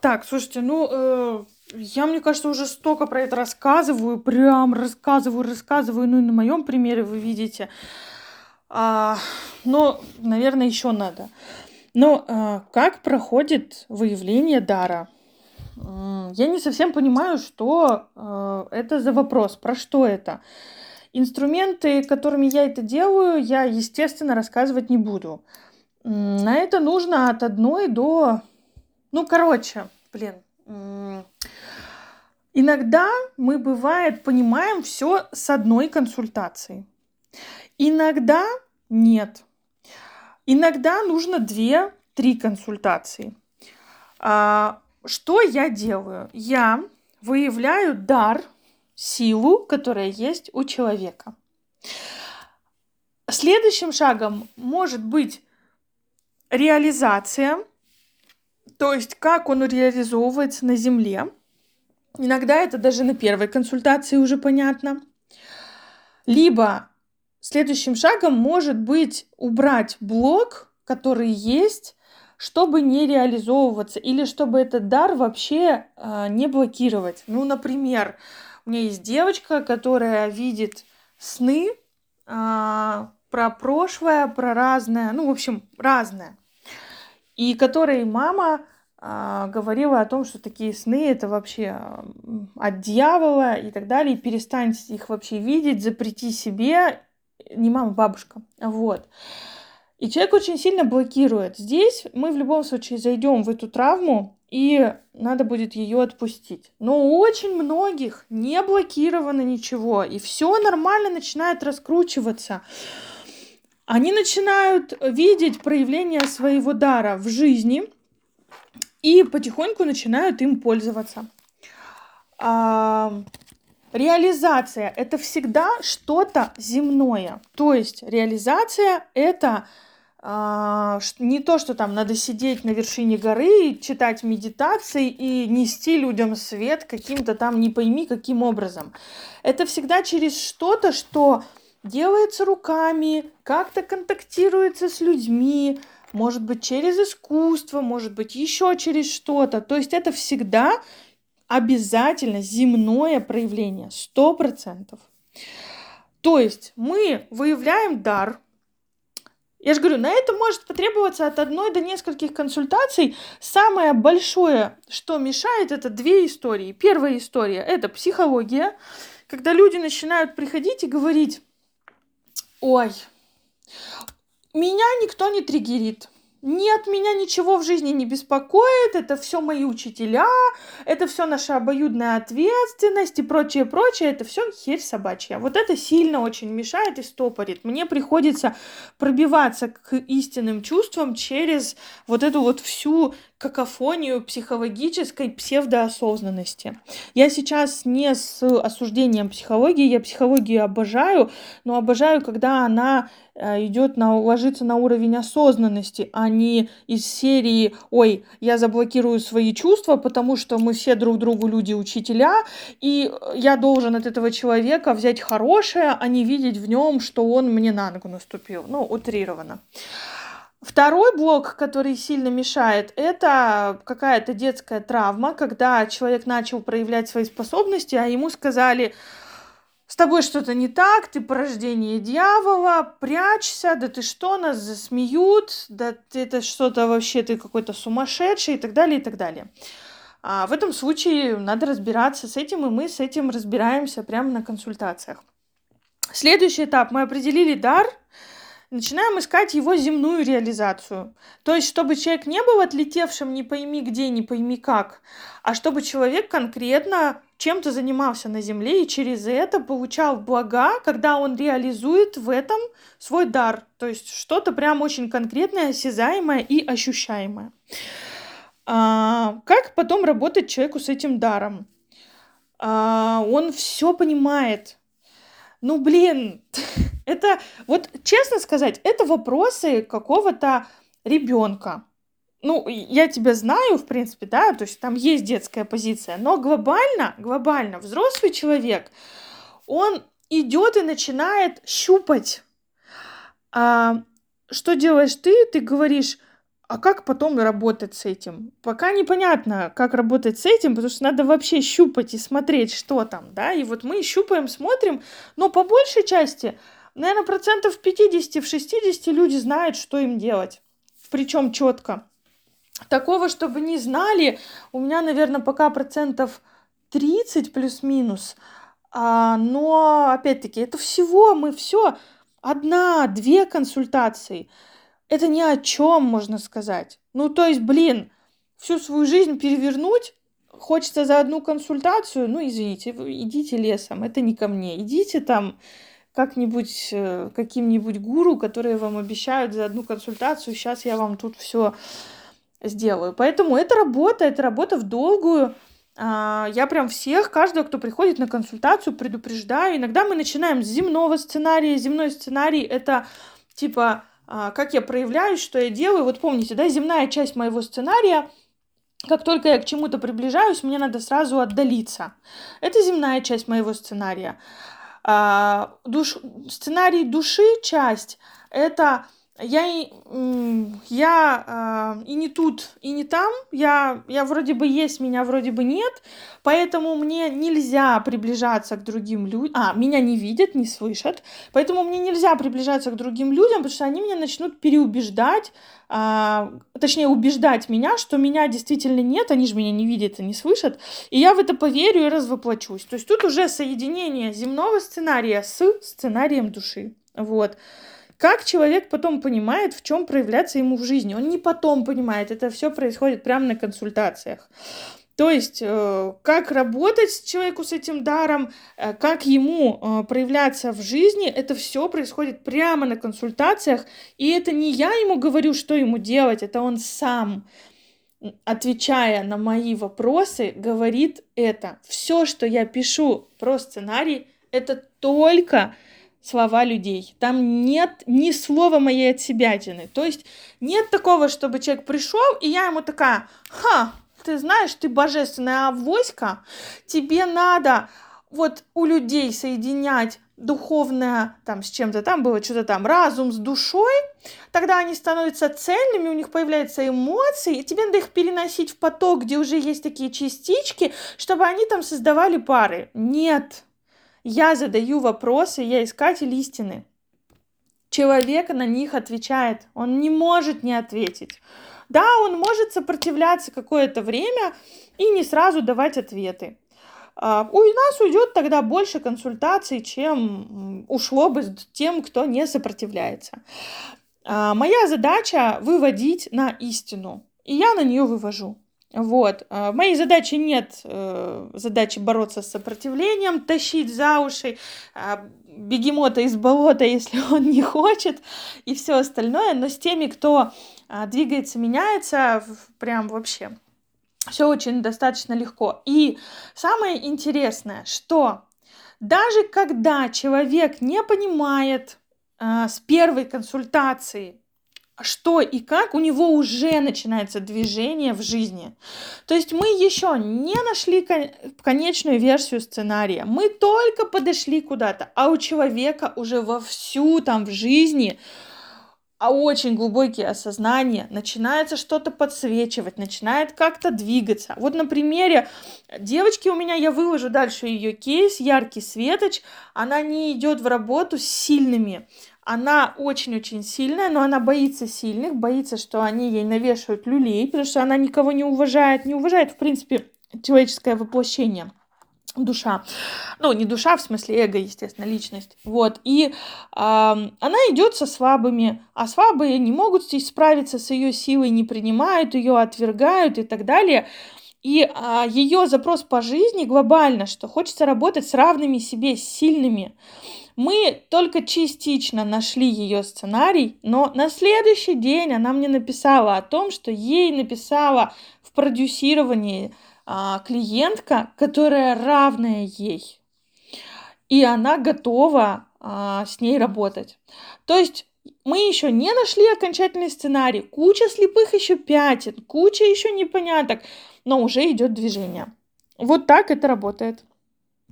Так, слушайте, ну, э, я, мне кажется, уже столько про это рассказываю, прям рассказываю, рассказываю, ну и на моем примере вы видите. А, но, наверное, еще надо. Но а, как проходит выявление дара? Я не совсем понимаю, что э, это за вопрос, про что это. Инструменты, которыми я это делаю, я, естественно, рассказывать не буду. На это нужно от одной до... Ну, короче, блин. Иногда мы, бывает, понимаем все с одной консультации. Иногда нет. Иногда нужно две-три консультации. А, что я делаю? Я выявляю дар, силу, которая есть у человека. Следующим шагом может быть реализация, то есть как он реализовывается на Земле. Иногда это даже на первой консультации уже понятно. Либо следующим шагом может быть убрать блок, который есть, чтобы не реализовываться или чтобы этот дар вообще э, не блокировать. Ну, например, у меня есть девочка, которая видит сны э, про прошлое, про разное, ну, в общем, разное. И которой мама э, говорила о том, что такие сны это вообще от дьявола и так далее, и перестань их вообще видеть, запрети себе, не мама, бабушка, вот. И человек очень сильно блокирует. Здесь мы в любом случае зайдем в эту травму, и надо будет ее отпустить. Но у очень многих не блокировано ничего, и все нормально начинает раскручиваться. Они начинают видеть проявление своего дара в жизни и потихоньку начинают им пользоваться. А, реализация это всегда что-то земное. То есть реализация это а, не то, что там надо сидеть на вершине горы, читать медитации и нести людям свет каким-то там не пойми каким образом. Это всегда через что-то, что делается руками, как-то контактируется с людьми, может быть через искусство, может быть еще через что-то. То есть это всегда обязательно земное проявление, сто процентов. То есть мы выявляем дар, я же говорю, на это может потребоваться от одной до нескольких консультаций. Самое большое, что мешает, это две истории. Первая история – это психология, когда люди начинают приходить и говорить, ой, меня никто не триггерит, нет, меня ничего в жизни не беспокоит, это все мои учителя, это все наша обоюдная ответственность и прочее, прочее, это все херь собачья. Вот это сильно очень мешает и стопорит. Мне приходится пробиваться к истинным чувствам через вот эту вот всю какофонию психологической псевдоосознанности. Я сейчас не с осуждением психологии, я психологию обожаю, но обожаю, когда она идет на ложится на уровень осознанности, а не из серии «Ой, я заблокирую свои чувства, потому что мы все друг другу люди-учителя, и я должен от этого человека взять хорошее, а не видеть в нем, что он мне на ногу наступил». Ну, утрированно. Второй блок, который сильно мешает, это какая-то детская травма, когда человек начал проявлять свои способности, а ему сказали, с тобой что-то не так, ты порождение дьявола, прячься, да ты что, нас засмеют, да это что-то вообще, ты какой-то сумасшедший и так далее, и так далее. А в этом случае надо разбираться с этим, и мы с этим разбираемся прямо на консультациях. Следующий этап. Мы определили дар, начинаем искать его земную реализацию. То есть, чтобы человек не был отлетевшим не пойми где, не пойми как, а чтобы человек конкретно чем-то занимался на земле и через это получал блага, когда он реализует в этом свой дар. То есть что-то прям очень конкретное, осязаемое и ощущаемое. А, как потом работать человеку с этим даром? А, он все понимает. Ну, блин, Это, вот честно сказать, это вопросы какого-то ребенка. Ну, я тебя знаю, в принципе, да, то есть там есть детская позиция, но глобально, глобально взрослый человек, он идет и начинает щупать. А, что делаешь ты? Ты говоришь, а как потом работать с этим? Пока непонятно, как работать с этим, потому что надо вообще щупать и смотреть, что там, да, и вот мы щупаем, смотрим, но по большей части, наверное, процентов 50 в 60 люди знают, что им делать, причем четко. Такого, чтобы не знали, у меня, наверное, пока процентов 30 плюс-минус, а, но, опять-таки, это всего, мы все, одна, две консультации – это ни о чем, можно сказать. Ну, то есть, блин, всю свою жизнь перевернуть хочется за одну консультацию, ну, извините, идите лесом, это не ко мне. Идите там как-нибудь э, каким-нибудь гуру, которые вам обещают за одну консультацию, сейчас я вам тут все сделаю. Поэтому это работа, это работа в долгую. А, я прям всех, каждого, кто приходит на консультацию, предупреждаю. Иногда мы начинаем с земного сценария. Земной сценарий — это типа а, как я проявляюсь, что я делаю. Вот помните, да, земная часть моего сценария, как только я к чему-то приближаюсь, мне надо сразу отдалиться. Это земная часть моего сценария. А, душ... Сценарий души часть — это я, я э, и не тут, и не там. Я, я вроде бы есть, меня вроде бы нет. Поэтому мне нельзя приближаться к другим людям. А, меня не видят, не слышат. Поэтому мне нельзя приближаться к другим людям, потому что они меня начнут переубеждать. Э, точнее, убеждать меня, что меня действительно нет. Они же меня не видят и не слышат. И я в это поверю и развоплочусь. То есть тут уже соединение земного сценария с сценарием души. Вот. Как человек потом понимает, в чем проявляться ему в жизни? Он не потом понимает, это все происходит прямо на консультациях. То есть, э, как работать человеку с этим даром, э, как ему э, проявляться в жизни, это все происходит прямо на консультациях. И это не я ему говорю, что ему делать, это он сам, отвечая на мои вопросы, говорит это. Все, что я пишу про сценарий, это только слова людей. Там нет ни слова моей от себятины. То есть нет такого, чтобы человек пришел, и я ему такая, ха, ты знаешь, ты божественная авоська, тебе надо вот у людей соединять духовное, там, с чем-то там было, что-то там, разум с душой, тогда они становятся цельными, у них появляются эмоции, и тебе надо их переносить в поток, где уже есть такие частички, чтобы они там создавали пары. Нет, я задаю вопросы, я искатель истины. Человек на них отвечает. Он не может не ответить. Да, он может сопротивляться какое-то время и не сразу давать ответы. А, у нас уйдет тогда больше консультаций, чем ушло бы тем, кто не сопротивляется. А, моя задача выводить на истину, и я на нее вывожу. Вот. А, в моей задаче нет э, задачи бороться с сопротивлением, тащить за уши э, бегемота из болота, если он не хочет, и все остальное. Но с теми, кто э, двигается, меняется, прям вообще все очень достаточно легко. И самое интересное, что даже когда человек не понимает э, с первой консультации, что и как, у него уже начинается движение в жизни. То есть мы еще не нашли конечную версию сценария, мы только подошли куда-то, а у человека уже вовсю там в жизни а очень глубокие осознания, начинается что-то подсвечивать, начинает как-то двигаться. Вот на примере девочки у меня, я выложу дальше ее кейс, яркий светоч, она не идет в работу с сильными, она очень-очень сильная, но она боится сильных, боится, что они ей навешивают люлей, потому что она никого не уважает, не уважает, в принципе, человеческое воплощение душа. Ну, не душа, в смысле эго, естественно, личность. Вот. И э, она идет со слабыми, а слабые не могут здесь справиться с ее силой, не принимают ее, отвергают и так далее. И а, ее запрос по жизни глобально, что хочется работать с равными себе, с сильными. Мы только частично нашли ее сценарий, но на следующий день она мне написала о том, что ей написала в продюсировании а, клиентка, которая равная ей. И она готова а, с ней работать. То есть мы еще не нашли окончательный сценарий, куча слепых еще пятен, куча еще непоняток, но уже идет движение. Вот так это работает.